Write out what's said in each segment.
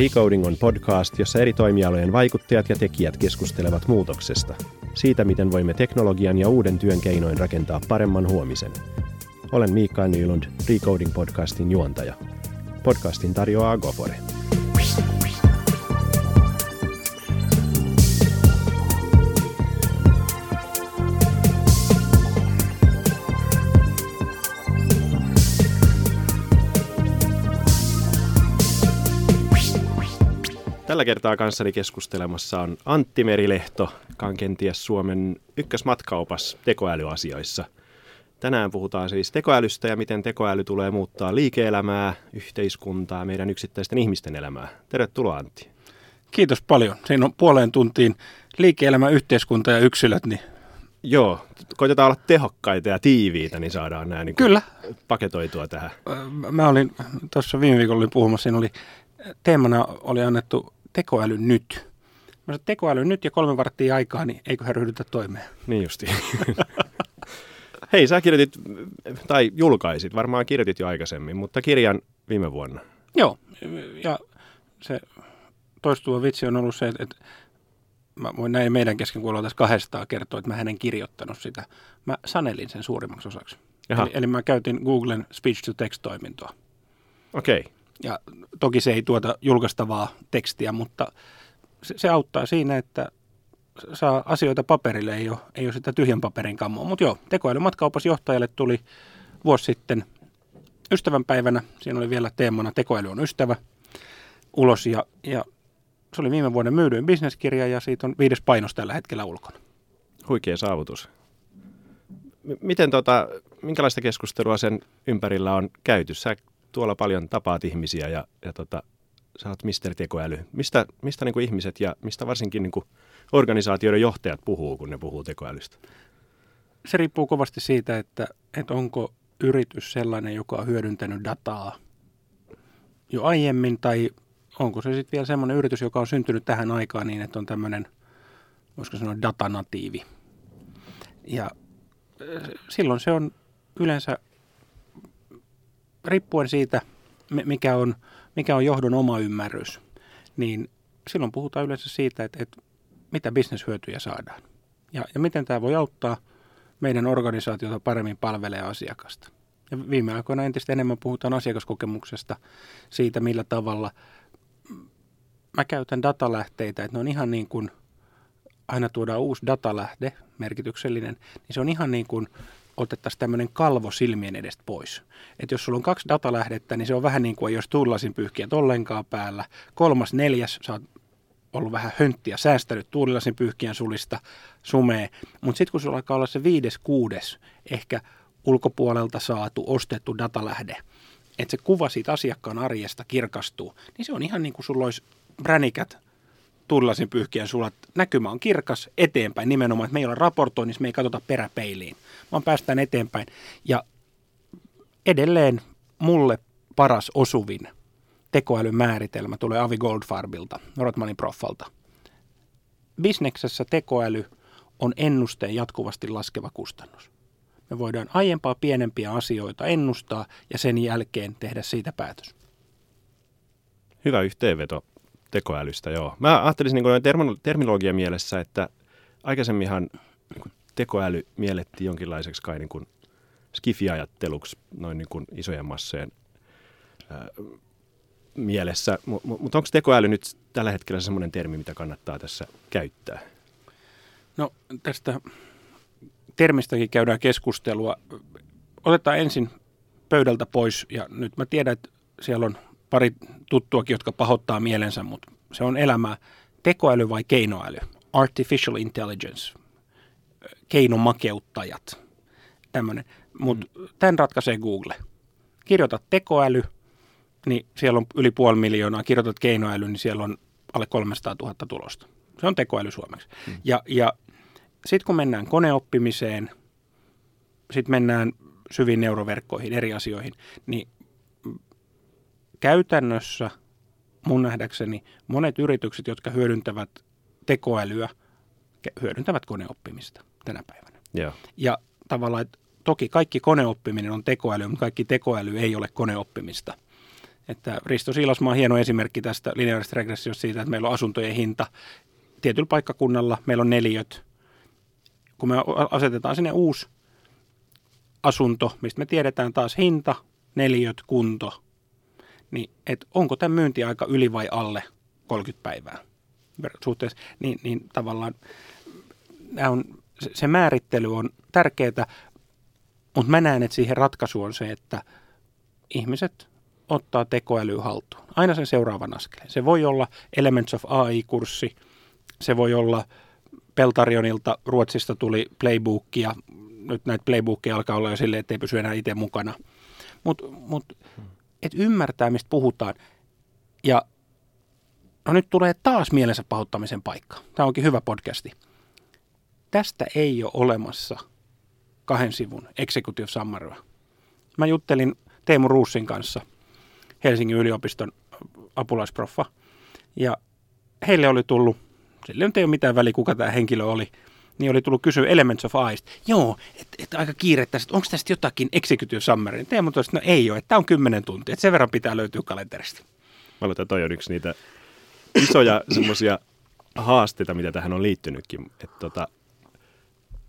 Recoding on podcast, jossa eri toimialojen vaikuttajat ja tekijät keskustelevat muutoksesta. Siitä, miten voimme teknologian ja uuden työn keinoin rakentaa paremman huomisen. Olen Miikka Nylund, Recoding podcastin juontaja. Podcastin tarjoaa Gofore. Tällä kertaa kanssani keskustelemassa on Antti Merilehto, joka on kenties Suomen ykkösmatkaupas tekoälyasioissa. Tänään puhutaan siis tekoälystä ja miten tekoäly tulee muuttaa liike-elämää, yhteiskuntaa, meidän yksittäisten ihmisten elämää. Tervetuloa Antti. Kiitos paljon. Siinä on puoleen tuntiin liike-elämä, yhteiskunta ja yksilöt, niin Joo, koitetaan olla tehokkaita ja tiiviitä, niin saadaan nämä niin Kyllä. paketoitua tähän. Mä olin tuossa viime viikolla olin puhumassa, siinä oli teemana oli annettu tekoäly nyt. Mä sanoin, tekoäly nyt ja kolme varttia aikaa, niin eiköhän ryhdytä toimeen. Niin justi. Hei, sä kirjoitit, tai julkaisit, varmaan kirjoitit jo aikaisemmin, mutta kirjan viime vuonna. Joo, ja se toistuva vitsi on ollut se, että, että mä voin näin meidän kesken, kun ollaan tässä kahdestaan kertoa, että mä hänen kirjoittanut sitä. Mä sanelin sen suurimmaksi osaksi. Eli, eli mä käytin Googlen speech-to-text-toimintoa. Okei. Okay. Ja toki se ei tuota julkaistavaa tekstiä, mutta se, se auttaa siinä, että saa asioita paperille, ei ole, ei ole sitä tyhjän paperin kammoa. Mutta joo, tekoälymatkaupas johtajalle tuli vuosi sitten ystävänpäivänä. Siinä oli vielä teemana Tekoäly on ystävä ulos ja, ja se oli viime vuoden myydyin bisneskirja ja siitä on viides painos tällä hetkellä ulkona. Huikea saavutus. M- miten tota, minkälaista keskustelua sen ympärillä on käyty? Sä tuolla paljon tapaat ihmisiä ja, ja tota, sä oot Mr. Tekoäly. Mistä, mistä niin kuin ihmiset ja mistä varsinkin niin kuin organisaatioiden johtajat puhuu, kun ne puhuu tekoälystä? Se riippuu kovasti siitä, että, että onko yritys sellainen, joka on hyödyntänyt dataa jo aiemmin, tai onko se sitten vielä sellainen yritys, joka on syntynyt tähän aikaan niin, että on tämmöinen, voisiko sanoa, datanatiivi. Ja silloin se on yleensä riippuen siitä, mikä on, mikä on johdon oma ymmärrys, niin silloin puhutaan yleensä siitä, että, että mitä bisneshyötyjä saadaan. Ja, ja miten tämä voi auttaa meidän organisaatiota paremmin palvelee asiakasta. Ja viime aikoina entistä enemmän puhutaan asiakaskokemuksesta, siitä millä tavalla mä käytän datalähteitä, että ne on ihan niin kuin, aina tuodaan uusi datalähde, merkityksellinen, niin se on ihan niin kuin otettaisiin tämmöinen kalvo silmien edestä pois. Että jos sulla on kaksi datalähdettä, niin se on vähän niin kuin jos tuulilasin pyyhkiät ollenkaan päällä. Kolmas, neljäs, sä oot ollut vähän hönttiä, säästänyt tuulilasin pyyhkien sulista, sumee. Mutta sitten kun sulla alkaa olla se viides, kuudes, ehkä ulkopuolelta saatu, ostettu datalähde, että se kuva siitä asiakkaan arjesta kirkastuu, niin se on ihan niin kuin sulla olisi bränikät tuulilasin pyyhkien sulat. Näkymä on kirkas eteenpäin nimenomaan, että me ei ole raportoinnissa, me ei katsota peräpeiliin, vaan päästään eteenpäin. Ja edelleen mulle paras osuvin tekoälyn määritelmä tulee Avi Goldfarbilta, Rotmanin proffalta. Bisneksessä tekoäly on ennusteen jatkuvasti laskeva kustannus. Me voidaan aiempaa pienempiä asioita ennustaa ja sen jälkeen tehdä siitä päätös. Hyvä yhteenveto tekoälystä, joo. Mä ajattelisin niin kuin terminologian mielessä, että aikaisemminhan niin kuin tekoäly miellettiin jonkinlaiseksi kai niin kuin skifiajatteluksi noin niin kuin isojen massojen ää, mielessä. Mutta onko tekoäly nyt tällä hetkellä semmoinen termi, mitä kannattaa tässä käyttää? No tästä termistäkin käydään keskustelua. Otetaan ensin pöydältä pois, ja nyt mä tiedän, että siellä on pari tuttuakin, jotka pahoittaa mielensä, mutta se on elämää. Tekoäly vai keinoäly? Artificial intelligence. Keinomakeuttajat. Tämmöinen. Mutta mm. tämän ratkaisee Google. Kirjoitat tekoäly, niin siellä on yli puoli miljoonaa. Kirjoitat keinoäly, niin siellä on alle 300 000 tulosta. Se on tekoäly suomeksi. Mm. Ja, ja sitten kun mennään koneoppimiseen, sitten mennään syviin neuroverkkoihin, eri asioihin, niin käytännössä mun nähdäkseni monet yritykset, jotka hyödyntävät tekoälyä, hyödyntävät koneoppimista tänä päivänä. Yeah. Ja tavallaan, että toki kaikki koneoppiminen on tekoäly, mutta kaikki tekoäly ei ole koneoppimista. Että Risto Siilasmaa on hieno esimerkki tästä lineaarisesta regressiosta siitä, että meillä on asuntojen hinta tietyllä paikkakunnalla, meillä on neliöt. Kun me asetetaan sinne uusi asunto, mistä me tiedetään taas hinta, neliöt, kunto, niin et onko tämä myyntiaika yli vai alle 30 päivää suhteessa, niin, niin tavallaan on, se määrittely on tärkeää, mutta mä näen, että siihen ratkaisu on se, että ihmiset ottaa tekoäly haltuun. Aina sen seuraavan askeleen. Se voi olla Elements of AI-kurssi, se voi olla Peltarionilta Ruotsista tuli playbookia, nyt näitä playbookia alkaa olla jo silleen, että ei pysy enää itse mukana. Mutta mut, et ymmärtää, mistä puhutaan. Ja no nyt tulee taas mielensä pahoittamisen paikka. Tämä onkin hyvä podcasti. Tästä ei ole olemassa kahden sivun executive summary. Mä juttelin Teemu Ruussin kanssa, Helsingin yliopiston apulaisproffa, ja heille oli tullut, sille nyt ei ole mitään väliä, kuka tämä henkilö oli, niin oli tullut kysyä Elements of Ice. Joo, että et aika kiire tästä, onko tästä jotakin executive summary? Teemu tosiaan, no ei ole, että tämä on kymmenen tuntia, että sen verran pitää löytyä kalenterista. Mä luulen, että toi on yksi niitä isoja semmoisia haasteita, mitä tähän on liittynytkin. Että tota,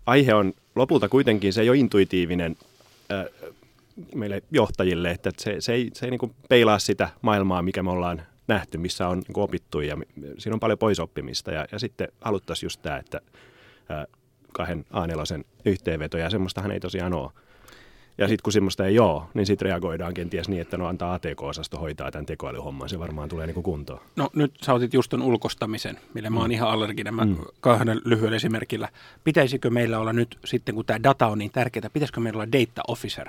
aihe on lopulta kuitenkin, se ei ole intuitiivinen äh, meille johtajille, että se, se ei, se ei niin peilaa sitä maailmaa, mikä me ollaan nähty, missä on niin opittu ja siinä on paljon poisoppimista ja, ja sitten haluttaisiin just tämä, että kahden A4 yhteenveto ja semmoistahan ei tosiaan ole. Ja sitten kun semmoista ei ole, niin sitten reagoidaan kenties niin, että no antaa ATK-osasto hoitaa tämän tekoälyhomman, se varmaan tulee niin kuin kuntoon. No nyt sä otit just ton ulkostamisen, millä mä oon mm. ihan allerginen mä mm. kahden lyhyellä esimerkillä. Pitäisikö meillä olla nyt sitten, kun tämä data on niin tärkeää, pitäisikö meillä olla data officer?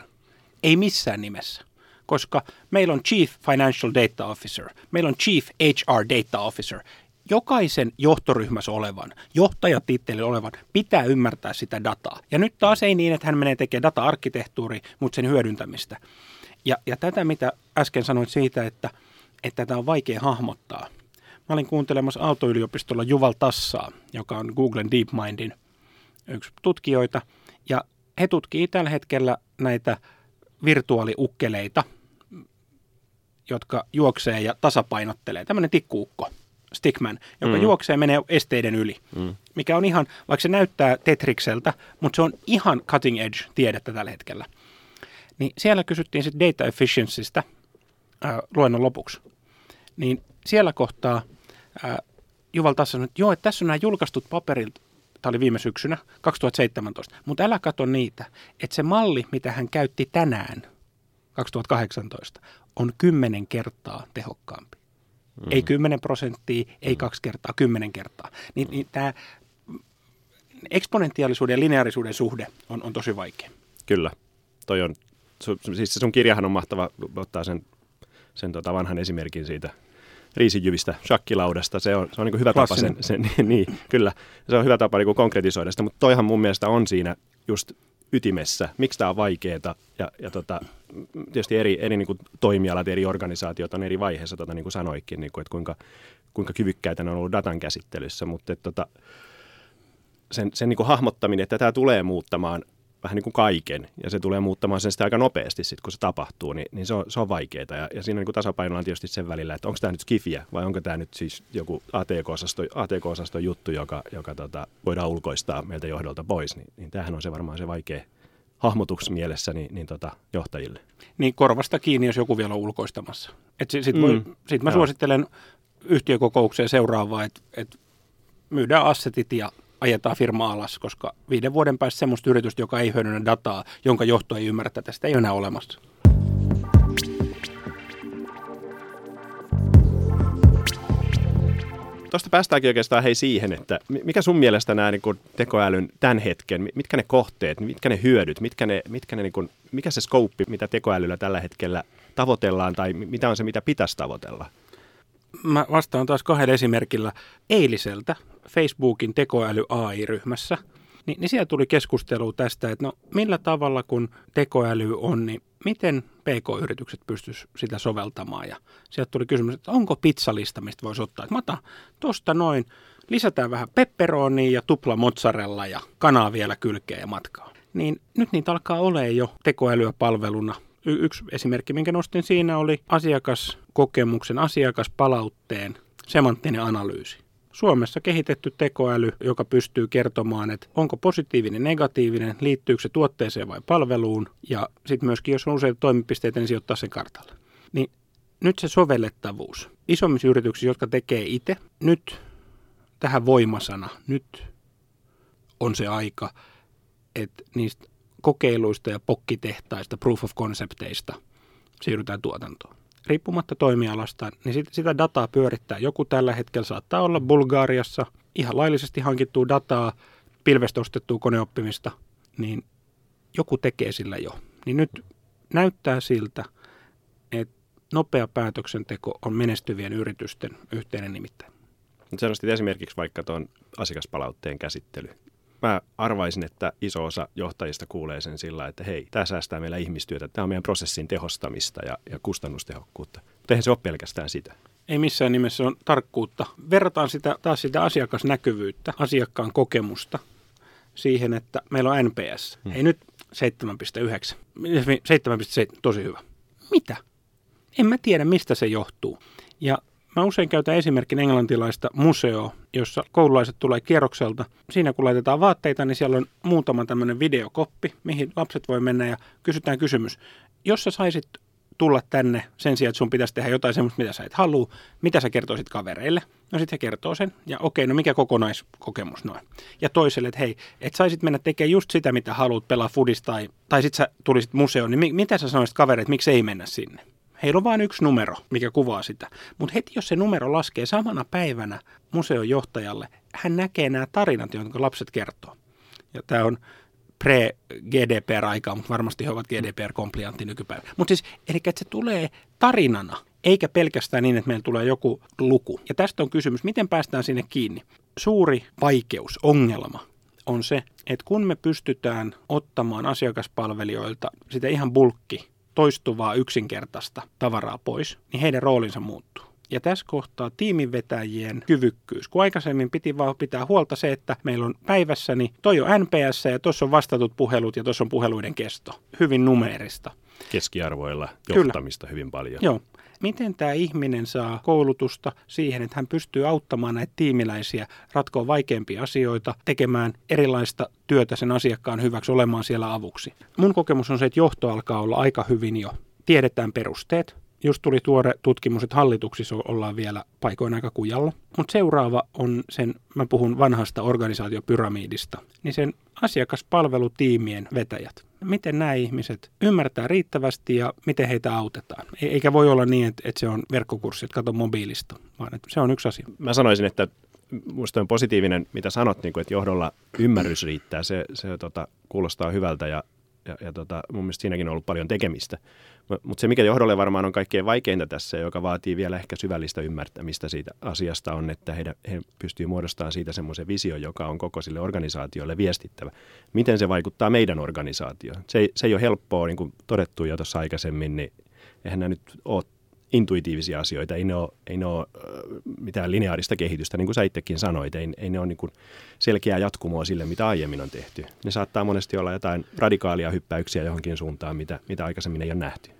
Ei missään nimessä koska meillä on Chief Financial Data Officer, meillä on Chief HR Data Officer, jokaisen johtoryhmässä olevan, johtajatitteli olevan, pitää ymmärtää sitä dataa. Ja nyt taas ei niin, että hän menee tekemään data-arkkitehtuuri, mutta sen hyödyntämistä. Ja, ja tätä, mitä äsken sanoit siitä, että, että tätä on vaikea hahmottaa. Mä olin kuuntelemassa Aalto-yliopistolla Juval Tassaa, joka on Googlen DeepMindin yksi tutkijoita. Ja he tutkii tällä hetkellä näitä virtuaaliukkeleita, jotka juoksee ja tasapainottelee. Tämmöinen tikkuukko – stickman, joka mm. juoksee menee esteiden yli. Mm. Mikä on ihan, vaikka se näyttää Tetrikseltä, mutta se on ihan cutting edge tiedettä tällä hetkellä. Niin siellä kysyttiin sitten data efficiencystä äh, luennon lopuksi. Niin siellä kohtaa äh, Juval taas sanoi, että joo, että tässä on nämä julkaistut paperit, tämä oli viime syksynä, 2017, mutta älä katso niitä, että se malli, mitä hän käytti tänään, 2018, on kymmenen kertaa tehokkaampi. Mm. Ei 10 prosenttia, ei kaksi kertaa, kymmenen kertaa. Niin, niin tämä eksponentiaalisuuden ja lineaarisuuden suhde on, on tosi vaikea. Kyllä. Toi on, su, siis sun kirjahan on mahtava ottaa sen, sen tota vanhan esimerkin siitä riisijyvistä shakkilaudasta. Se on, se on niin hyvä tapa sen, sen niin, kyllä. Se on hyvä tapa niin konkretisoida sitä, mutta toihan mun mielestä on siinä just ytimessä, miksi tämä on vaikeaa ja, ja tota, tietysti eri, eri niin kuin toimialat, eri organisaatiot on eri vaiheessa, tota, niin kuin sanoikin, niin kuin, että kuinka, kuinka kyvykkäitä ne on ollut datan käsittelyssä, mutta että, tota, sen, sen niin kuin hahmottaminen, että tämä tulee muuttamaan vähän niin kuin kaiken, ja se tulee muuttamaan sen sitä aika nopeasti sitten, kun se tapahtuu, niin, niin se, on, se on vaikeaa. Ja, ja siinä niin kuin tasapainolla on tietysti sen välillä, että onko tämä nyt skifiä, vai onko tämä nyt siis joku ATK-osasto, ATK-osasto juttu, joka, joka tota, voidaan ulkoistaa meiltä johdolta pois, niin, niin tämähän on se varmaan se vaikea hahmotuksi mielessä niin, niin tota, johtajille. Niin korvasta kiinni, jos joku vielä on ulkoistamassa. Sitten sit mm. sit mä Joo. suosittelen yhtiökokoukseen seuraavaa, että et myydään assetit ja ajetaan firma alas, koska viiden vuoden päästä semmoista yritystä, joka ei hyödynnä dataa, jonka johto ei ymmärrä tätä, sitä ei ole enää olemassa. Tuosta päästäänkin oikeastaan hei siihen, että mikä sun mielestä nämä niin kuin tekoälyn tämän hetken, mitkä ne kohteet, mitkä ne hyödyt, mitkä ne, mitkä ne niin kuin, mikä se skouppi, mitä tekoälyllä tällä hetkellä tavoitellaan tai mitä on se, mitä pitäisi tavoitella? Mä vastaan taas kahdella esimerkillä eiliseltä Facebookin tekoäly AI-ryhmässä, niin, niin siellä tuli keskustelu tästä, että no millä tavalla kun tekoäly on, niin miten PK-yritykset pystyisivät sitä soveltamaan. Ja sieltä tuli kysymys, että onko pizzalista, mistä voisi ottaa. Että mä otan tuosta noin, lisätään vähän pepperonia ja tupla mozzarella ja kanaa vielä kylkeä ja matkaa. Niin nyt niitä alkaa olemaan jo tekoälyä palveluna Y- yksi esimerkki, minkä nostin siinä, oli asiakaskokemuksen, asiakaspalautteen semanttinen analyysi. Suomessa kehitetty tekoäly, joka pystyy kertomaan, että onko positiivinen, negatiivinen, liittyykö se tuotteeseen vai palveluun, ja sitten myöskin, jos on useita toimipisteitä, niin sijoittaa sen kartalle. Niin nyt se sovellettavuus. Isommissa yrityksissä, jotka tekee itse, nyt tähän voimasana, nyt on se aika, että niistä kokeiluista ja pokkitehtaista, proof of concepteista siirrytään tuotantoon. Riippumatta toimialasta, niin sit, sitä dataa pyörittää. Joku tällä hetkellä saattaa olla Bulgaariassa ihan laillisesti hankittua dataa, pilvestä ostettua koneoppimista, niin joku tekee sillä jo. Niin nyt näyttää siltä, että nopea päätöksenteko on menestyvien yritysten yhteinen nimittäin. Sä nostit esimerkiksi vaikka tuon asiakaspalautteen käsittely. Mä arvaisin, että iso osa johtajista kuulee sen sillä, että hei, tämä säästää meillä ihmistyötä, tämä on meidän prosessin tehostamista ja, ja kustannustehokkuutta. Mutta eihän se ole pelkästään sitä. Ei missään nimessä on tarkkuutta. Verrataan sitä, taas sitä asiakasnäkyvyyttä, asiakkaan kokemusta siihen, että meillä on NPS. Hmm. Ei nyt 7,9. 7,7, tosi hyvä. Mitä? En mä tiedä, mistä se johtuu. Ja Mä usein käytän esimerkin englantilaista museoa, jossa koululaiset tulee kierrokselta. Siinä kun laitetaan vaatteita, niin siellä on muutama tämmöinen videokoppi, mihin lapset voi mennä ja kysytään kysymys. Jos sä saisit tulla tänne sen sijaan, että sun pitäisi tehdä jotain semmoista, mitä sä et halua, mitä sä kertoisit kavereille? No sitten he kertoo sen, ja okei, no mikä kokonaiskokemus noin? Ja toiselle, että hei, et saisit mennä tekemään just sitä, mitä haluat, pelaa fudista, tai, tai sit sä tulisit museoon, niin mi- mitä sä sanoisit kavereille, että miksi ei mennä sinne? Heillä on vain yksi numero, mikä kuvaa sitä. Mutta heti jos se numero laskee samana päivänä museon johtajalle, hän näkee nämä tarinat, jotka lapset kertoo. Ja tämä on pre-GDPR-aikaa, mutta varmasti he ovat GDPR-kompliantti nykypäivänä. Mutta siis, eli että se tulee tarinana, eikä pelkästään niin, että meillä tulee joku luku. Ja tästä on kysymys, miten päästään sinne kiinni. Suuri vaikeus, ongelma on se, että kun me pystytään ottamaan asiakaspalvelijoilta sitä ihan bulkki toistuvaa yksinkertaista tavaraa pois, niin heidän roolinsa muuttuu. Ja tässä kohtaa tiiminvetäjien kyvykkyys. Kun aikaisemmin piti vaan pitää huolta se, että meillä on päivässä, niin toi on NPS ja tuossa on vastatut puhelut ja tuossa on puheluiden kesto. Hyvin numeerista. Keskiarvoilla johtamista Kyllä. hyvin paljon. Joo miten tämä ihminen saa koulutusta siihen, että hän pystyy auttamaan näitä tiimiläisiä ratkoa vaikeampia asioita, tekemään erilaista työtä sen asiakkaan hyväksi, olemaan siellä avuksi. Mun kokemus on se, että johto alkaa olla aika hyvin jo. Tiedetään perusteet, just tuli tuore tutkimus, että hallituksissa ollaan vielä paikoin aika kujalla. Mutta seuraava on sen, mä puhun vanhasta organisaatiopyramiidista, niin sen asiakaspalvelutiimien vetäjät. Miten nämä ihmiset ymmärtää riittävästi ja miten heitä autetaan. E- eikä voi olla niin, että, se on verkkokurssi, että kato mobiilista, vaan että se on yksi asia. Mä sanoisin, että minusta on positiivinen, mitä sanot, niin kuin, että johdolla ymmärrys riittää. Se, se tota, kuulostaa hyvältä ja, ja, ja tota, mun mielestä siinäkin on ollut paljon tekemistä. Mutta se, mikä johdolle varmaan on kaikkein vaikeinta tässä, joka vaatii vielä ehkä syvällistä ymmärtämistä siitä asiasta, on, että he, he pystyvät muodostamaan siitä semmoisen visio, joka on koko sille organisaatiolle viestittävä. Miten se vaikuttaa meidän organisaatioon? Se, se ei ole helppoa, niin kuin todettu jo tuossa aikaisemmin, niin eihän nämä nyt ole intuitiivisia asioita, ei ne ole, ei ne ole mitään lineaarista kehitystä, niin kuin sä itsekin sanoit, ei, ei ne ole niin kuin selkeää jatkumoa sille, mitä aiemmin on tehty. Ne saattaa monesti olla jotain radikaalia hyppäyksiä johonkin suuntaan, mitä, mitä aikaisemmin ei ole nähty.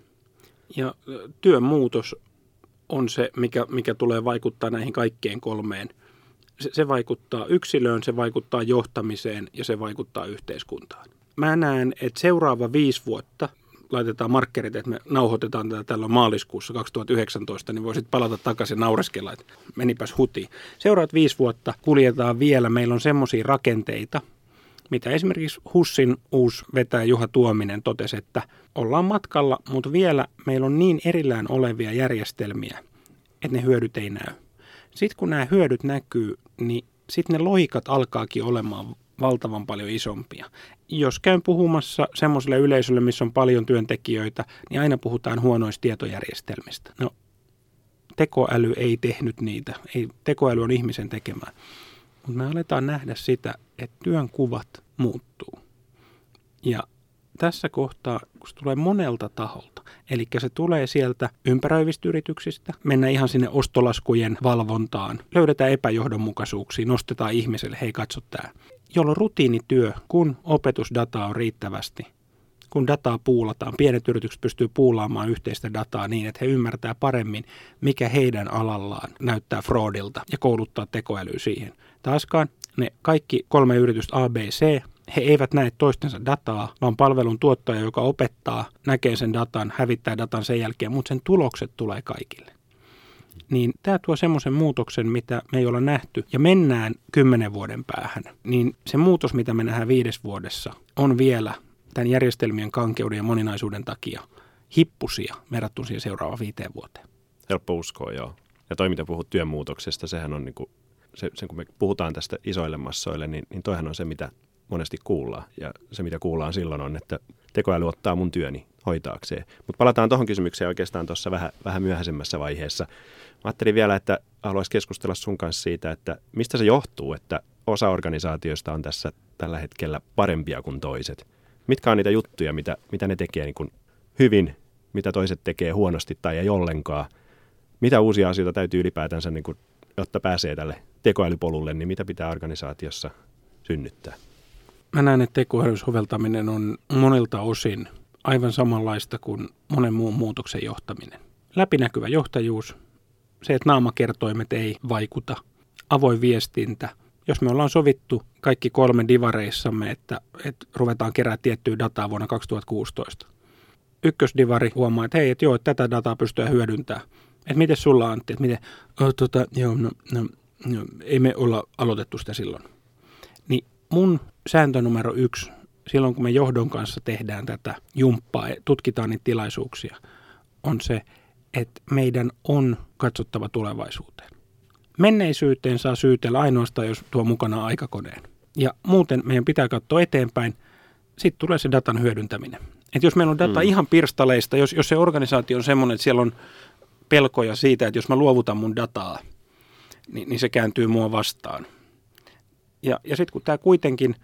Ja työn muutos on se, mikä, mikä tulee vaikuttaa näihin kaikkeen kolmeen. Se, se vaikuttaa yksilöön, se vaikuttaa johtamiseen ja se vaikuttaa yhteiskuntaan. Mä näen, että seuraava viisi vuotta laitetaan markkerit, että me nauhoitetaan tätä tällä maaliskuussa 2019, niin voisit palata takaisin naureskella, että menipäs huti. Seuraavat viisi vuotta kuljetaan vielä. Meillä on semmoisia rakenteita, mitä esimerkiksi Hussin uusi vetäjä Juha Tuominen totesi, että ollaan matkalla, mutta vielä meillä on niin erillään olevia järjestelmiä, että ne hyödyt ei näy. Sitten kun nämä hyödyt näkyy, niin sitten ne loikat alkaakin olemaan valtavan paljon isompia. Jos käyn puhumassa semmoiselle yleisölle, missä on paljon työntekijöitä, niin aina puhutaan huonoista tietojärjestelmistä. No, tekoäly ei tehnyt niitä. Ei, tekoäly on ihmisen tekemää. Mutta me aletaan nähdä sitä, että työn kuvat muuttuu. Ja tässä kohtaa, kun se tulee monelta taholta, eli se tulee sieltä ympäröivistä yrityksistä, mennä ihan sinne ostolaskujen valvontaan, löydetään epäjohdonmukaisuuksia, nostetaan ihmiselle, hei katso tämä. Jolloin rutiinityö, kun opetusdata on riittävästi, kun dataa puulataan, pienet yritykset pystyy puulaamaan yhteistä dataa niin, että he ymmärtää paremmin, mikä heidän alallaan näyttää fraudilta ja kouluttaa tekoälyä siihen. Taaskaan ne kaikki kolme yritystä ABC, he eivät näe toistensa dataa, vaan palvelun tuottaja, joka opettaa, näkee sen datan, hävittää datan sen jälkeen, mutta sen tulokset tulee kaikille. Niin tämä tuo semmoisen muutoksen, mitä me ei olla nähty, ja mennään kymmenen vuoden päähän. Niin se muutos, mitä me nähdään viides vuodessa, on vielä tämän järjestelmien kankeuden ja moninaisuuden takia hippusia verrattuna siihen seuraavaan viiteen vuoteen. Helppo uskoa, joo. Ja toi, mitä puhut työn muutoksesta, sehän on niin kuin, se, se, kun me puhutaan tästä isoille massoille, niin, niin toihan on se, mitä monesti kuullaan. Ja se, mitä kuullaan silloin on, että tekoäly ottaa mun työni hoitaakseen. Mutta palataan tuohon kysymykseen oikeastaan tuossa vähän, vähän myöhäisemmässä vaiheessa. Mä ajattelin vielä, että haluaisin keskustella sun kanssa siitä, että mistä se johtuu, että osa organisaatioista on tässä tällä hetkellä parempia kuin toiset. Mitkä on niitä juttuja, mitä, mitä ne tekee niin kuin hyvin, mitä toiset tekee huonosti tai ei ollenkaan. Mitä uusia asioita täytyy ylipäätänsä, niin kuin, jotta pääsee tälle tekoälypolulle, niin mitä pitää organisaatiossa synnyttää? Mä näen, että tekoälyn soveltaminen on monilta osin aivan samanlaista kuin monen muun muutoksen johtaminen. Läpinäkyvä johtajuus, se, että naamakertoimet ei vaikuta, avoin viestintä. Jos me ollaan sovittu kaikki kolme divareissamme, että, että ruvetaan kerää tiettyä dataa vuonna 2016. Ykkösdivari huomaa, että hei, että joo, että tätä dataa pystyy hyödyntämään. Että miten sulla Antti, että miten, oh, tota, joo, no, no, no, ei me olla aloitettu sitä silloin. Niin mun sääntö numero yksi, silloin kun me johdon kanssa tehdään tätä jumppaa ja tutkitaan niitä tilaisuuksia, on se, että meidän on katsottava tulevaisuuteen. Menneisyyteen saa syytellä ainoastaan, jos tuo mukana aikakoneen. Ja muuten meidän pitää katsoa eteenpäin. Sitten tulee se datan hyödyntäminen. Et jos meillä on data mm. ihan pirstaleista, jos, jos se organisaatio on semmoinen, että siellä on pelkoja siitä, että jos mä luovutan mun dataa, niin, niin se kääntyy mua vastaan. Ja, ja sitten kun tämä kuitenkin,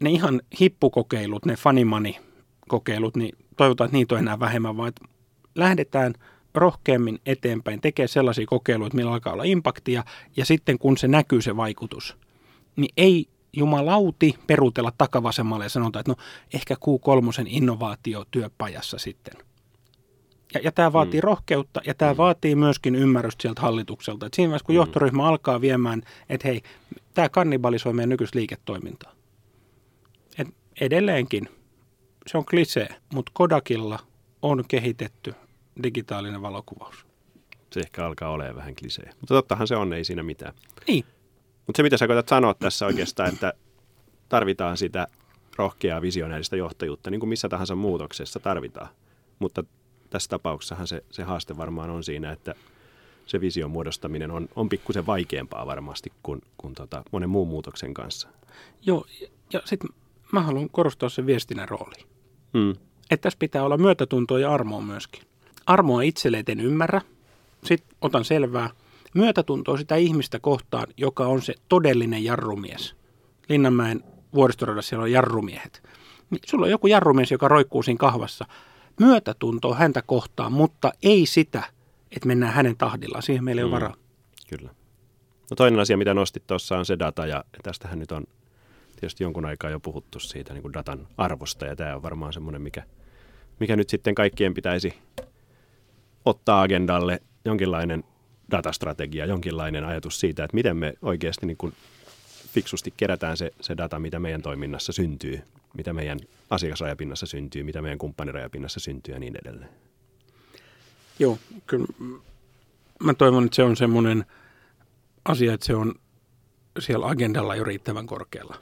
ne ihan hippukokeilut, ne fanimani-kokeilut, niin toivotaan, että niitä on enää vähemmän, vaan että lähdetään rohkeammin eteenpäin, tekee sellaisia kokeiluja, millä alkaa olla impaktia, ja sitten kun se näkyy se vaikutus, niin ei jumalauti perutella takavasemmalle ja sanotaan, että no ehkä Q3 innovaatiotyöpajassa sitten. Ja, ja tämä vaatii mm. rohkeutta ja tämä mm. vaatii myöskin ymmärrystä sieltä hallitukselta. Et siinä vaiheessa, kun mm. johtoryhmä alkaa viemään, että hei, tämä kannibalisoi meidän nykyistä liiketoimintaa. Et edelleenkin, se on klisee, mutta Kodakilla on kehitetty digitaalinen valokuvaus. Se ehkä alkaa olemaan vähän klisee. Mutta tottahan se on, ei siinä mitään. Niin. Mutta se, mitä sä koetat sanoa tässä oikeastaan, että tarvitaan sitä rohkeaa visionääristä johtajuutta, niin kuin missä tahansa muutoksessa tarvitaan. Mutta tässä tapauksessahan se, se haaste varmaan on siinä, että se vision muodostaminen on, on pikkusen vaikeampaa varmasti kuin, kuin tota monen muun muutoksen kanssa. Joo, ja sitten mä haluan korostaa sen viestinnän rooli. Hmm. Että tässä pitää olla myötätuntoa ja armoa myöskin. Armoa itselle en ymmärrä, sitten otan selvää. Myötätuntoa sitä ihmistä kohtaan, joka on se todellinen jarrumies. Linnanmäen vuoristoradassa siellä on jarrumiehet. Niin sulla on joku jarrumies, joka roikkuu siinä kahvassa. Myötätuntoa häntä kohtaan, mutta ei sitä, että mennään hänen tahdillaan. Siihen meillä ei mm. ole varaa. Kyllä. No toinen asia, mitä nostit tuossa, on se data, ja tästähän nyt on tietysti jonkun aikaa jo puhuttu siitä niin kuin datan arvosta, ja tämä on varmaan semmoinen, mikä, mikä nyt sitten kaikkien pitäisi ottaa agendalle jonkinlainen datastrategia, jonkinlainen ajatus siitä, että miten me oikeasti niin kuin fiksusti kerätään se, se data, mitä meidän toiminnassa syntyy, mitä meidän asiakasrajapinnassa syntyy, mitä meidän kumppanirajapinnassa syntyy ja niin edelleen. Joo, kyllä mä toivon, että se on semmoinen asia, että se on siellä agendalla jo riittävän korkealla.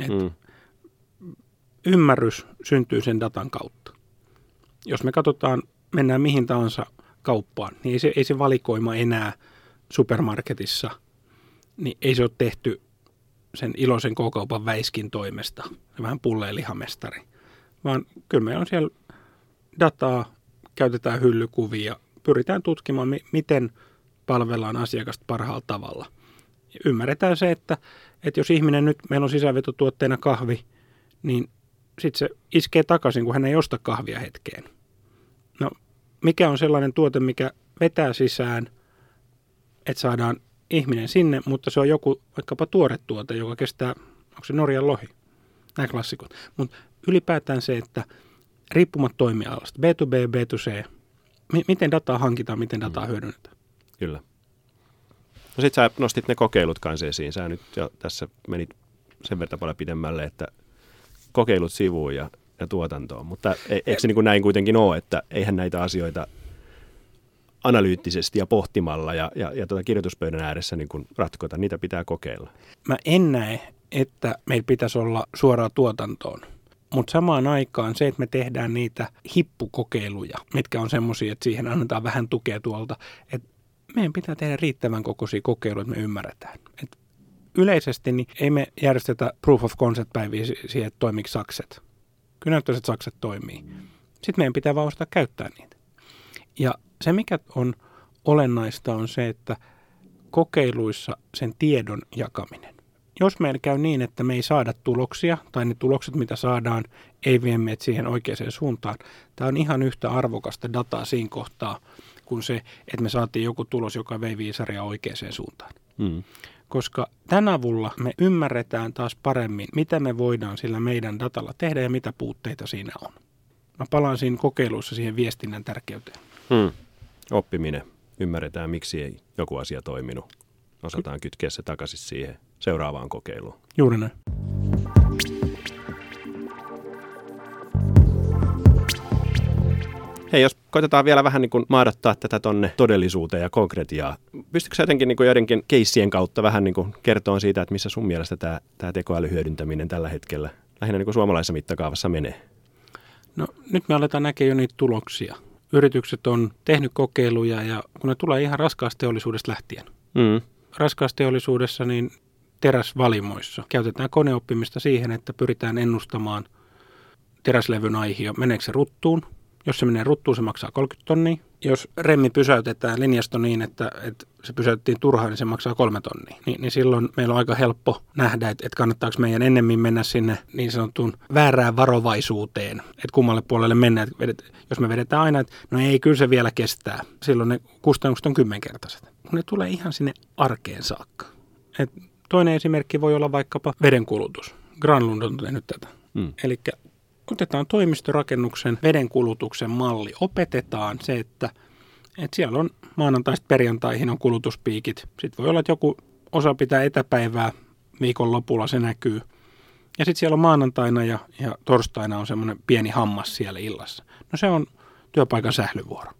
Et mm. Ymmärrys syntyy sen datan kautta. Jos me katsotaan, mennään mihin tahansa kauppaan, niin ei se, ei se valikoima enää supermarketissa, niin ei se ole tehty sen iloisen k-kaupan väiskin toimesta, vähän pulleen lihamestari, vaan kyllä me on siellä dataa, käytetään hyllykuvia, pyritään tutkimaan, miten palvellaan asiakasta parhaalla tavalla. Ja ymmärretään se, että, että jos ihminen nyt, meillä on sisävetotuotteena kahvi, niin sitten se iskee takaisin, kun hän ei osta kahvia hetkeen. No, mikä on sellainen tuote, mikä vetää sisään, että saadaan ihminen sinne, mutta se on joku vaikkapa tuore tuote, joka kestää, onko se Norjan lohi, nämä klassikot. Mutta ylipäätään se, että riippumatta toimialasta, B2B, B2C, m- miten dataa hankitaan, miten dataa mm. hyödynnetään. Kyllä. No sit sä nostit ne kokeilut kanssa esiin. Sä nyt jo tässä menit sen verran paljon pidemmälle, että kokeilut sivuun ja, ja tuotantoon. Mutta e, eikö se niin kuin näin kuitenkin ole, että eihän näitä asioita analyyttisesti ja pohtimalla ja, ja, ja tuota kirjoituspöydän ääressä niin kuin ratkota. Niitä pitää kokeilla. Mä en näe, että meillä pitäisi olla suoraa tuotantoon. Mutta samaan aikaan se, että me tehdään niitä hippukokeiluja, mitkä on semmoisia, että siihen annetaan vähän tukea tuolta, että meidän pitää tehdä riittävän kokoisia kokeiluja, että me ymmärretään. Et yleisesti niin ei me järjestetä proof of concept-päiviä siihen, että toimiiko sakset. Kyllä näyttäisi, että sakset toimii. Sitten meidän pitää vaan osata käyttää niitä. Ja se, mikä on olennaista, on se, että kokeiluissa sen tiedon jakaminen. Jos meillä käy niin, että me ei saada tuloksia, tai ne tulokset, mitä saadaan, ei vie meitä siihen oikeaan suuntaan, tämä on ihan yhtä arvokasta dataa siinä kohtaa, kuin se, että me saatiin joku tulos, joka vei viisaria oikeaan suuntaan. Mm. Koska tämän avulla me ymmärretään taas paremmin, mitä me voidaan sillä meidän datalla tehdä ja mitä puutteita siinä on. Mä palaan siinä kokeiluissa siihen viestinnän tärkeyteen. Hmm. Oppiminen. Ymmärretään, miksi ei joku asia toiminut. Osataan kytkeä se takaisin siihen seuraavaan kokeiluun. Juuri näin. Hei, jos koitetaan vielä vähän niin kuin maadattaa tätä tonne todellisuuteen ja konkretiaa. Pystytkö jotenkin niin kuin joidenkin keissien kautta vähän niin kuin kertoa siitä, että missä sun mielestä tämä, tämä tekoälyhyödyntäminen tällä hetkellä lähinnä niin kuin suomalaisessa mittakaavassa menee? No nyt me aletaan näkemään jo niitä tuloksia. Yritykset on tehnyt kokeiluja ja kun ne tulee ihan raskaasteollisuudesta lähtien. Mm. Raskaasteollisuudessa niin teräsvalimoissa. Käytetään koneoppimista siihen, että pyritään ennustamaan teräslevyn aihio, meneekö se ruttuun – jos se menee ruttuun, se maksaa 30 tonnia. Jos remmi pysäytetään linjasto niin, että, että se pysäytettiin turhaan, niin se maksaa kolme tonnia. Ni, niin silloin meillä on aika helppo nähdä, että, että kannattaako meidän ennemmin mennä sinne niin sanottuun väärään varovaisuuteen, että kummalle puolelle mennään. Että jos me vedetään aina, että no ei, kyllä se vielä kestää, silloin ne kustannukset on kymmenkertaiset. Ne tulee ihan sinne arkeen saakka. Et toinen esimerkki voi olla vaikkapa vedenkulutus. Granlund on tehnyt tätä. Mm. Eli otetaan toimistorakennuksen vedenkulutuksen malli, opetetaan se, että, että siellä on maanantaista perjantaihin on kulutuspiikit. Sitten voi olla, että joku osa pitää etäpäivää viikonlopulla, se näkyy. Ja sitten siellä on maanantaina ja, ja torstaina on semmoinen pieni hammas siellä illassa. No se on työpaikan sählyvuoro.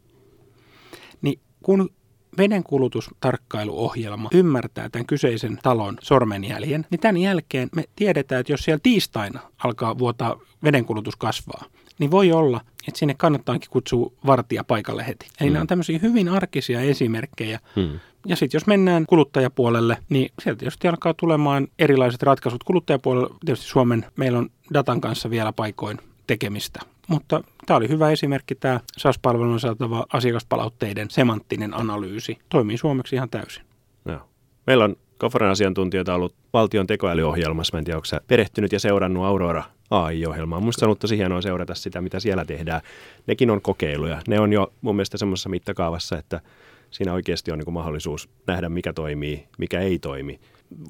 Niin kun vedenkulutustarkkailuohjelma ymmärtää tämän kyseisen talon sormenjäljen, niin tämän jälkeen me tiedetään, että jos siellä tiistaina alkaa vuotaa vedenkulutus kasvaa, niin voi olla, että sinne kannattaakin kutsua vartija paikalle heti. Eli hmm. nämä on tämmöisiä hyvin arkisia esimerkkejä. Hmm. Ja sitten jos mennään kuluttajapuolelle, niin sieltä tietysti alkaa tulemaan erilaiset ratkaisut. Kuluttajapuolella tietysti Suomen, meillä on datan kanssa vielä paikoin tekemistä. Mutta tämä oli hyvä esimerkki, tämä SAS-palvelun saatava asiakaspalautteiden semanttinen analyysi. Toimii suomeksi ihan täysin. Joo. Meillä on Koforen asiantuntijoita ollut valtion tekoälyohjelmassa. Mä en tiedä, onko perehtynyt ja seurannut Aurora AI-ohjelmaa. Minusta on tosi hienoa seurata sitä, mitä siellä tehdään. Nekin on kokeiluja. Ne on jo mun mielestä semmoisessa mittakaavassa, että siinä oikeasti on niin mahdollisuus nähdä, mikä toimii, mikä ei toimi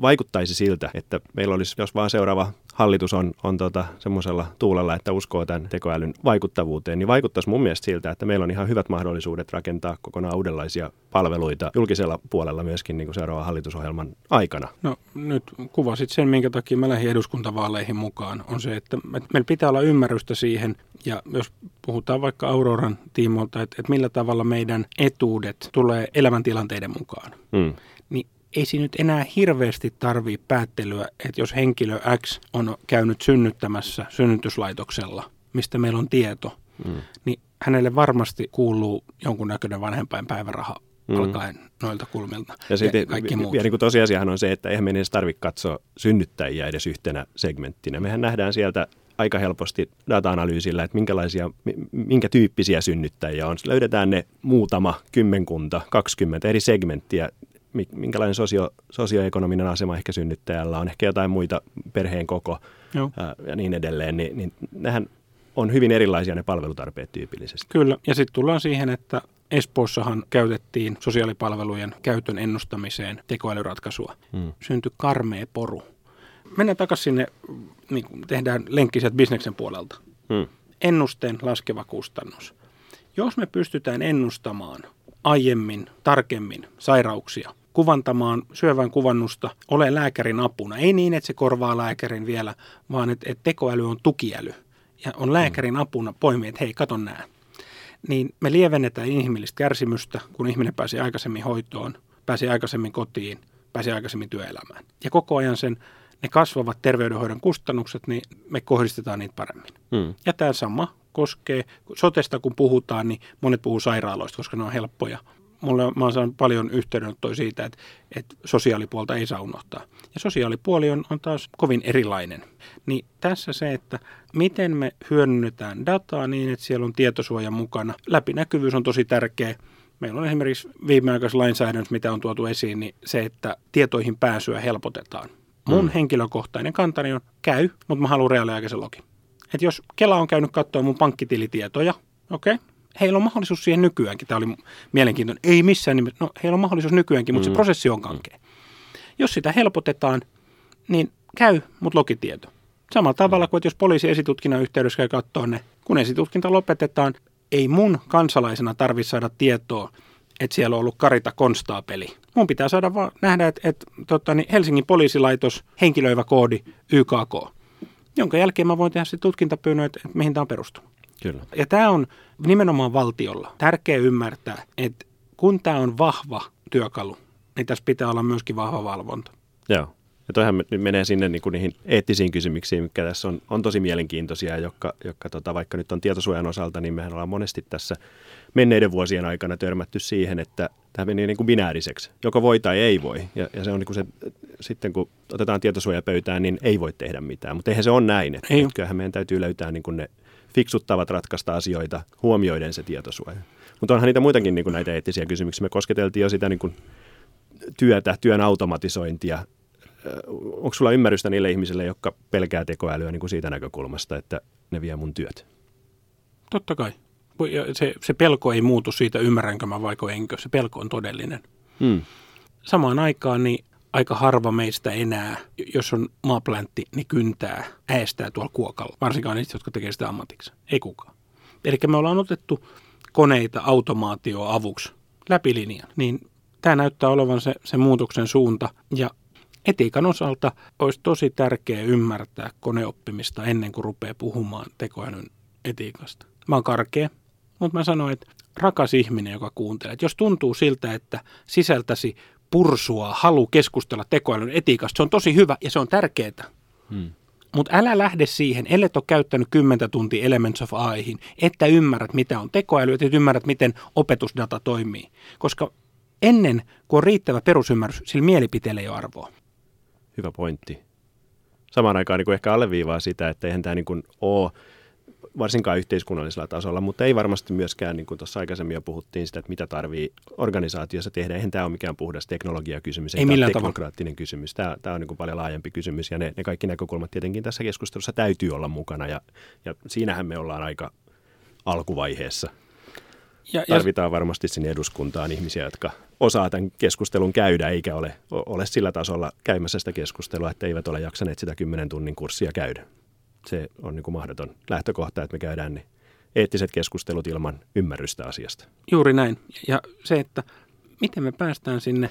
vaikuttaisi siltä, että meillä olisi, jos vaan seuraava hallitus on, on tota, semmoisella tuulella, että uskoo tämän tekoälyn vaikuttavuuteen, niin vaikuttaisi mun mielestä siltä, että meillä on ihan hyvät mahdollisuudet rakentaa kokonaan uudenlaisia palveluita julkisella puolella myöskin niin kuin seuraavan hallitusohjelman aikana. No nyt kuvasit sen, minkä takia mä lähdin eduskuntavaaleihin mukaan, on se, että, meillä pitää olla ymmärrystä siihen, ja jos puhutaan vaikka Auroran tiimolta, että, että millä tavalla meidän etuudet tulee elämäntilanteiden mukaan, hmm ei siinä nyt enää hirveästi tarvii päättelyä, että jos henkilö X on käynyt synnyttämässä synnytyslaitoksella, mistä meillä on tieto, mm. niin hänelle varmasti kuuluu jonkunnäköinen vanhempainpäiväraha mm. alkaen noilta kulmilta ja, sitten, ja kaikki muut. Ja niin kuin tosiasiahan on se, että eihän me edes tarvitse katsoa synnyttäjiä edes yhtenä segmenttinä. Mehän nähdään sieltä aika helposti data-analyysillä, että minkälaisia, minkä tyyppisiä synnyttäjiä on. Löydetään ne muutama, kymmenkunta, kaksikymmentä eri segmenttiä minkälainen sosio, sosioekonominen asema ehkä synnyttäjällä on, ehkä jotain muita perheen koko ää, ja niin edelleen, niin, niin nehän on hyvin erilaisia ne palvelutarpeet tyypillisesti. Kyllä, ja sitten tullaan siihen, että Espoossahan käytettiin sosiaalipalvelujen käytön ennustamiseen tekoälyratkaisua. Hmm. Syntyi karmea poru. Mennään takaisin sinne, niin tehdään lenkkiset bisneksen puolelta. Hmm. ennusteen laskeva kustannus. Jos me pystytään ennustamaan aiemmin, tarkemmin sairauksia, kuvantamaan syövän kuvannusta, ole lääkärin apuna. Ei niin, että se korvaa lääkärin vielä, vaan että, että tekoäly on tukiäly ja on lääkärin apuna poimia, että hei, katon nää. Niin me lievennetään inhimillistä kärsimystä, kun ihminen pääsee aikaisemmin hoitoon, pääsee aikaisemmin kotiin, pääsee aikaisemmin työelämään. Ja koko ajan sen ne kasvavat terveydenhoidon kustannukset, niin me kohdistetaan niitä paremmin. Hmm. Ja tämä sama koskee, sotesta kun puhutaan, niin monet puhuu sairaaloista, koska ne on helppoja. Mulle, mä oon saanut paljon yhteydenottoja siitä, että, että sosiaalipuolta ei saa unohtaa. Ja sosiaalipuoli on, on taas kovin erilainen. Niin tässä se, että miten me hyödynnetään dataa niin, että siellä on tietosuoja mukana. Läpinäkyvyys on tosi tärkeä. Meillä on esimerkiksi viimeaikaisessa lainsäädännössä, mitä on tuotu esiin, niin se, että tietoihin pääsyä helpotetaan. Mun mm. henkilökohtainen kantani on käy, mutta mä haluan reaaliaikaisen login. Et jos Kela on käynyt katsoa mun pankkitilitietoja, okei, okay, heillä on mahdollisuus siihen nykyäänkin. Tämä oli mielenkiintoinen. Ei missään nimessä. No, heillä on mahdollisuus nykyäänkin, mutta mm. se prosessi on kankea. Jos sitä helpotetaan, niin käy, mutta logitieto. Samalla tavalla kuin, että jos poliisi esitutkinnan yhteydessä käy katsoa ne, kun esitutkinta lopetetaan, ei mun kansalaisena tarvitse saada tietoa, että siellä on ollut Karita konstaapeli. Mun pitää saada vaan nähdä, että, että tota, niin Helsingin poliisilaitos, henkilöivä koodi, YKK, jonka jälkeen mä voin tehdä sitten tutkintapyynnön, että, että mihin tämä on perustunut. Kyllä. Ja tämä on nimenomaan valtiolla tärkeä ymmärtää, että kun tämä on vahva työkalu, niin tässä pitää olla myöskin vahva valvonta. Joo. Ja toihan menee sinne niin kuin niihin eettisiin kysymyksiin, mikä tässä on, on tosi mielenkiintoisia, jotka, jotka tota, vaikka nyt on tietosuojan osalta, niin mehän ollaan monesti tässä menneiden vuosien aikana törmätty siihen, että tämä menee niin kuin binääriseksi. Joko voi tai ei voi. Ja, ja se on niin kuin se, sitten kun otetaan tietosuoja pöytään, niin ei voi tehdä mitään. Mutta eihän se ole näin. Että ei. Kyllähän meidän täytyy löytää niin kuin ne fiksuttavat ratkaista asioita huomioiden se tietosuoja. Mutta onhan niitä muitakin niin kuin näitä eettisiä kysymyksiä. Me kosketeltiin jo sitä niin kuin työtä, työn automatisointia. Onko sulla ymmärrystä niille ihmisille, jotka pelkää tekoälyä niin kuin siitä näkökulmasta, että ne vie mun työt? Totta kai. Se, se pelko ei muutu siitä, ymmärränkö mä vaiko enkö. Se pelko on todellinen. Hmm. Samaan aikaan niin aika harva meistä enää, jos on maapläntti, niin kyntää, äästää tuolla kuokalla. Varsinkaan niistä, jotka tekee sitä ammatiksi. Ei kukaan. Eli me ollaan otettu koneita automaatio avuksi läpi linjan. Niin tämä näyttää olevan se, se muutoksen suunta. Ja etiikan osalta olisi tosi tärkeää ymmärtää koneoppimista ennen kuin rupeaa puhumaan tekoälyn etiikasta. Mä oon karkea, mutta mä sanoin, että rakas ihminen, joka kuuntelee, että jos tuntuu siltä, että sisältäsi pursua halu keskustella tekoälyn etiikasta. Se on tosi hyvä ja se on tärkeää. Hmm. Mutta älä lähde siihen, ellei ole käyttänyt 10 tuntia Elements of AIhin, että ymmärrät, mitä on tekoäly, että ymmärrät, miten opetusdata toimii. Koska ennen kuin on riittävä perusymmärrys, sillä mielipiteellä ei ole arvoa. Hyvä pointti. Samaan aikaan niin kuin ehkä alleviivaa sitä, että eihän tämä niin ole varsinkaan yhteiskunnallisella tasolla, mutta ei varmasti myöskään, niin kuin tuossa aikaisemmin jo puhuttiin sitä, että mitä tarvii organisaatiossa tehdä. Eihän tämä ole mikään puhdas teknologiakysymys, ei, ei millään teknokraattinen tavalla. kysymys. Tämä, tämä on niin kuin paljon laajempi kysymys ja ne, ne kaikki näkökulmat tietenkin tässä keskustelussa täytyy olla mukana ja, ja siinähän me ollaan aika alkuvaiheessa. Ja, Tarvitaan ja... varmasti sinne eduskuntaan ihmisiä, jotka osaa tämän keskustelun käydä, eikä ole, ole sillä tasolla käymässä sitä keskustelua, että eivät ole jaksaneet sitä 10 tunnin kurssia käydä se on niin kuin mahdoton lähtökohta, että me käydään ne eettiset keskustelut ilman ymmärrystä asiasta. Juuri näin. Ja se, että miten me päästään sinne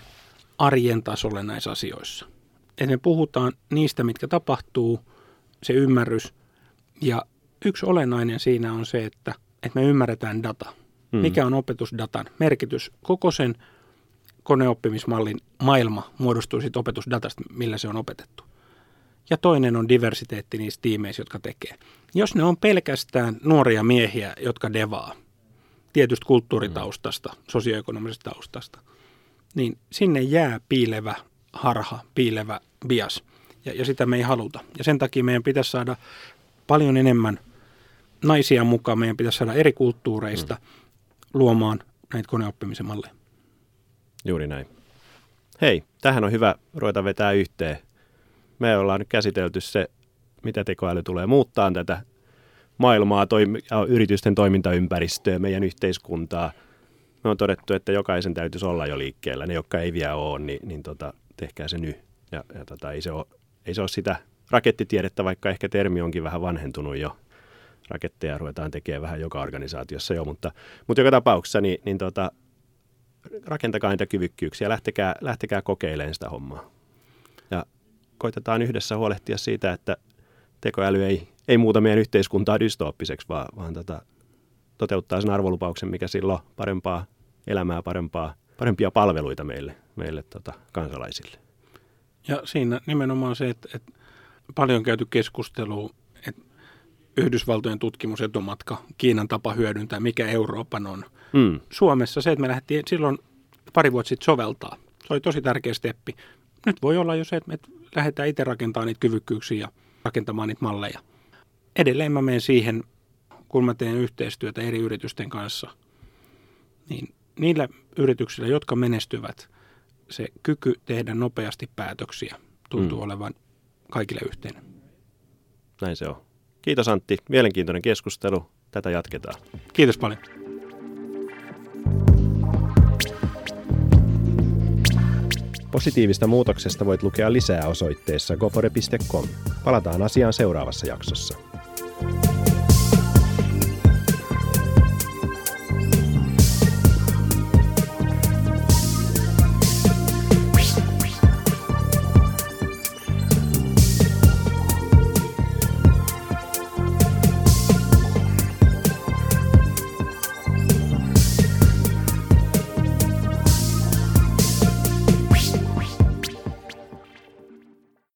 arjen tasolle näissä asioissa. Että me puhutaan niistä, mitkä tapahtuu, se ymmärrys. Ja yksi olennainen siinä on se, että, että me ymmärretään data. Hmm. Mikä on opetusdatan merkitys? Koko sen koneoppimismallin maailma muodostuu siitä opetusdatasta, millä se on opetettu ja toinen on diversiteetti niissä tiimeissä, jotka tekee. Jos ne on pelkästään nuoria miehiä, jotka devaa, tietystä kulttuuritaustasta, sosioekonomisesta taustasta, niin sinne jää piilevä harha, piilevä bias, ja, ja sitä me ei haluta. Ja sen takia meidän pitäisi saada paljon enemmän naisia mukaan, meidän pitäisi saada eri kulttuureista mm. luomaan näitä koneoppimisen malleja. Juuri näin. Hei, tähän on hyvä ruveta vetää yhteen me ollaan nyt käsitelty se, mitä tekoäly tulee muuttaa tätä maailmaa ja yritysten toimintaympäristöä, meidän yhteiskuntaa. Me on todettu, että jokaisen täytyisi olla jo liikkeellä. Ne, jotka ei vielä ole, niin, niin tota, tehkää se nyt. Ja, ja tota, ei, se ole, ei se ole sitä rakettitiedettä, vaikka ehkä termi onkin vähän vanhentunut jo. raketteja ruvetaan tekemään vähän joka organisaatiossa jo, mutta, mutta joka tapauksessa niin, niin tota, rakentakaa niitä kyvykkyyksiä, lähtekää, lähtekää kokeilemaan sitä hommaa. Koitetaan yhdessä huolehtia siitä, että tekoäly ei, ei muuta meidän yhteiskuntaa dystooppiseksi, vaan, vaan tota, toteuttaa sen arvolupauksen, mikä silloin parempaa elämää, parempaa, parempia palveluita meille, meille tota, kansalaisille. Ja siinä nimenomaan se, että, että paljon käyty keskustelu, että Yhdysvaltojen tutkimusetumatka, Kiinan tapa hyödyntää, mikä Euroopan on. Mm. Suomessa se, että me lähdettiin silloin pari vuotta sitten soveltaa. Se oli tosi tärkeä steppi. Nyt voi olla jo se, että me lähdetään itse rakentamaan niitä kyvykkyyksiä ja rakentamaan niitä malleja. Edelleen mä menen siihen, kun mä teen yhteistyötä eri yritysten kanssa, niin niillä yrityksillä, jotka menestyvät, se kyky tehdä nopeasti päätöksiä tuntuu mm. olevan kaikille yhteinen. Näin se on. Kiitos Antti. Mielenkiintoinen keskustelu. Tätä jatketaan. Kiitos paljon. Positiivista muutoksesta voit lukea lisää osoitteessa gofore.com. Palataan asiaan seuraavassa jaksossa.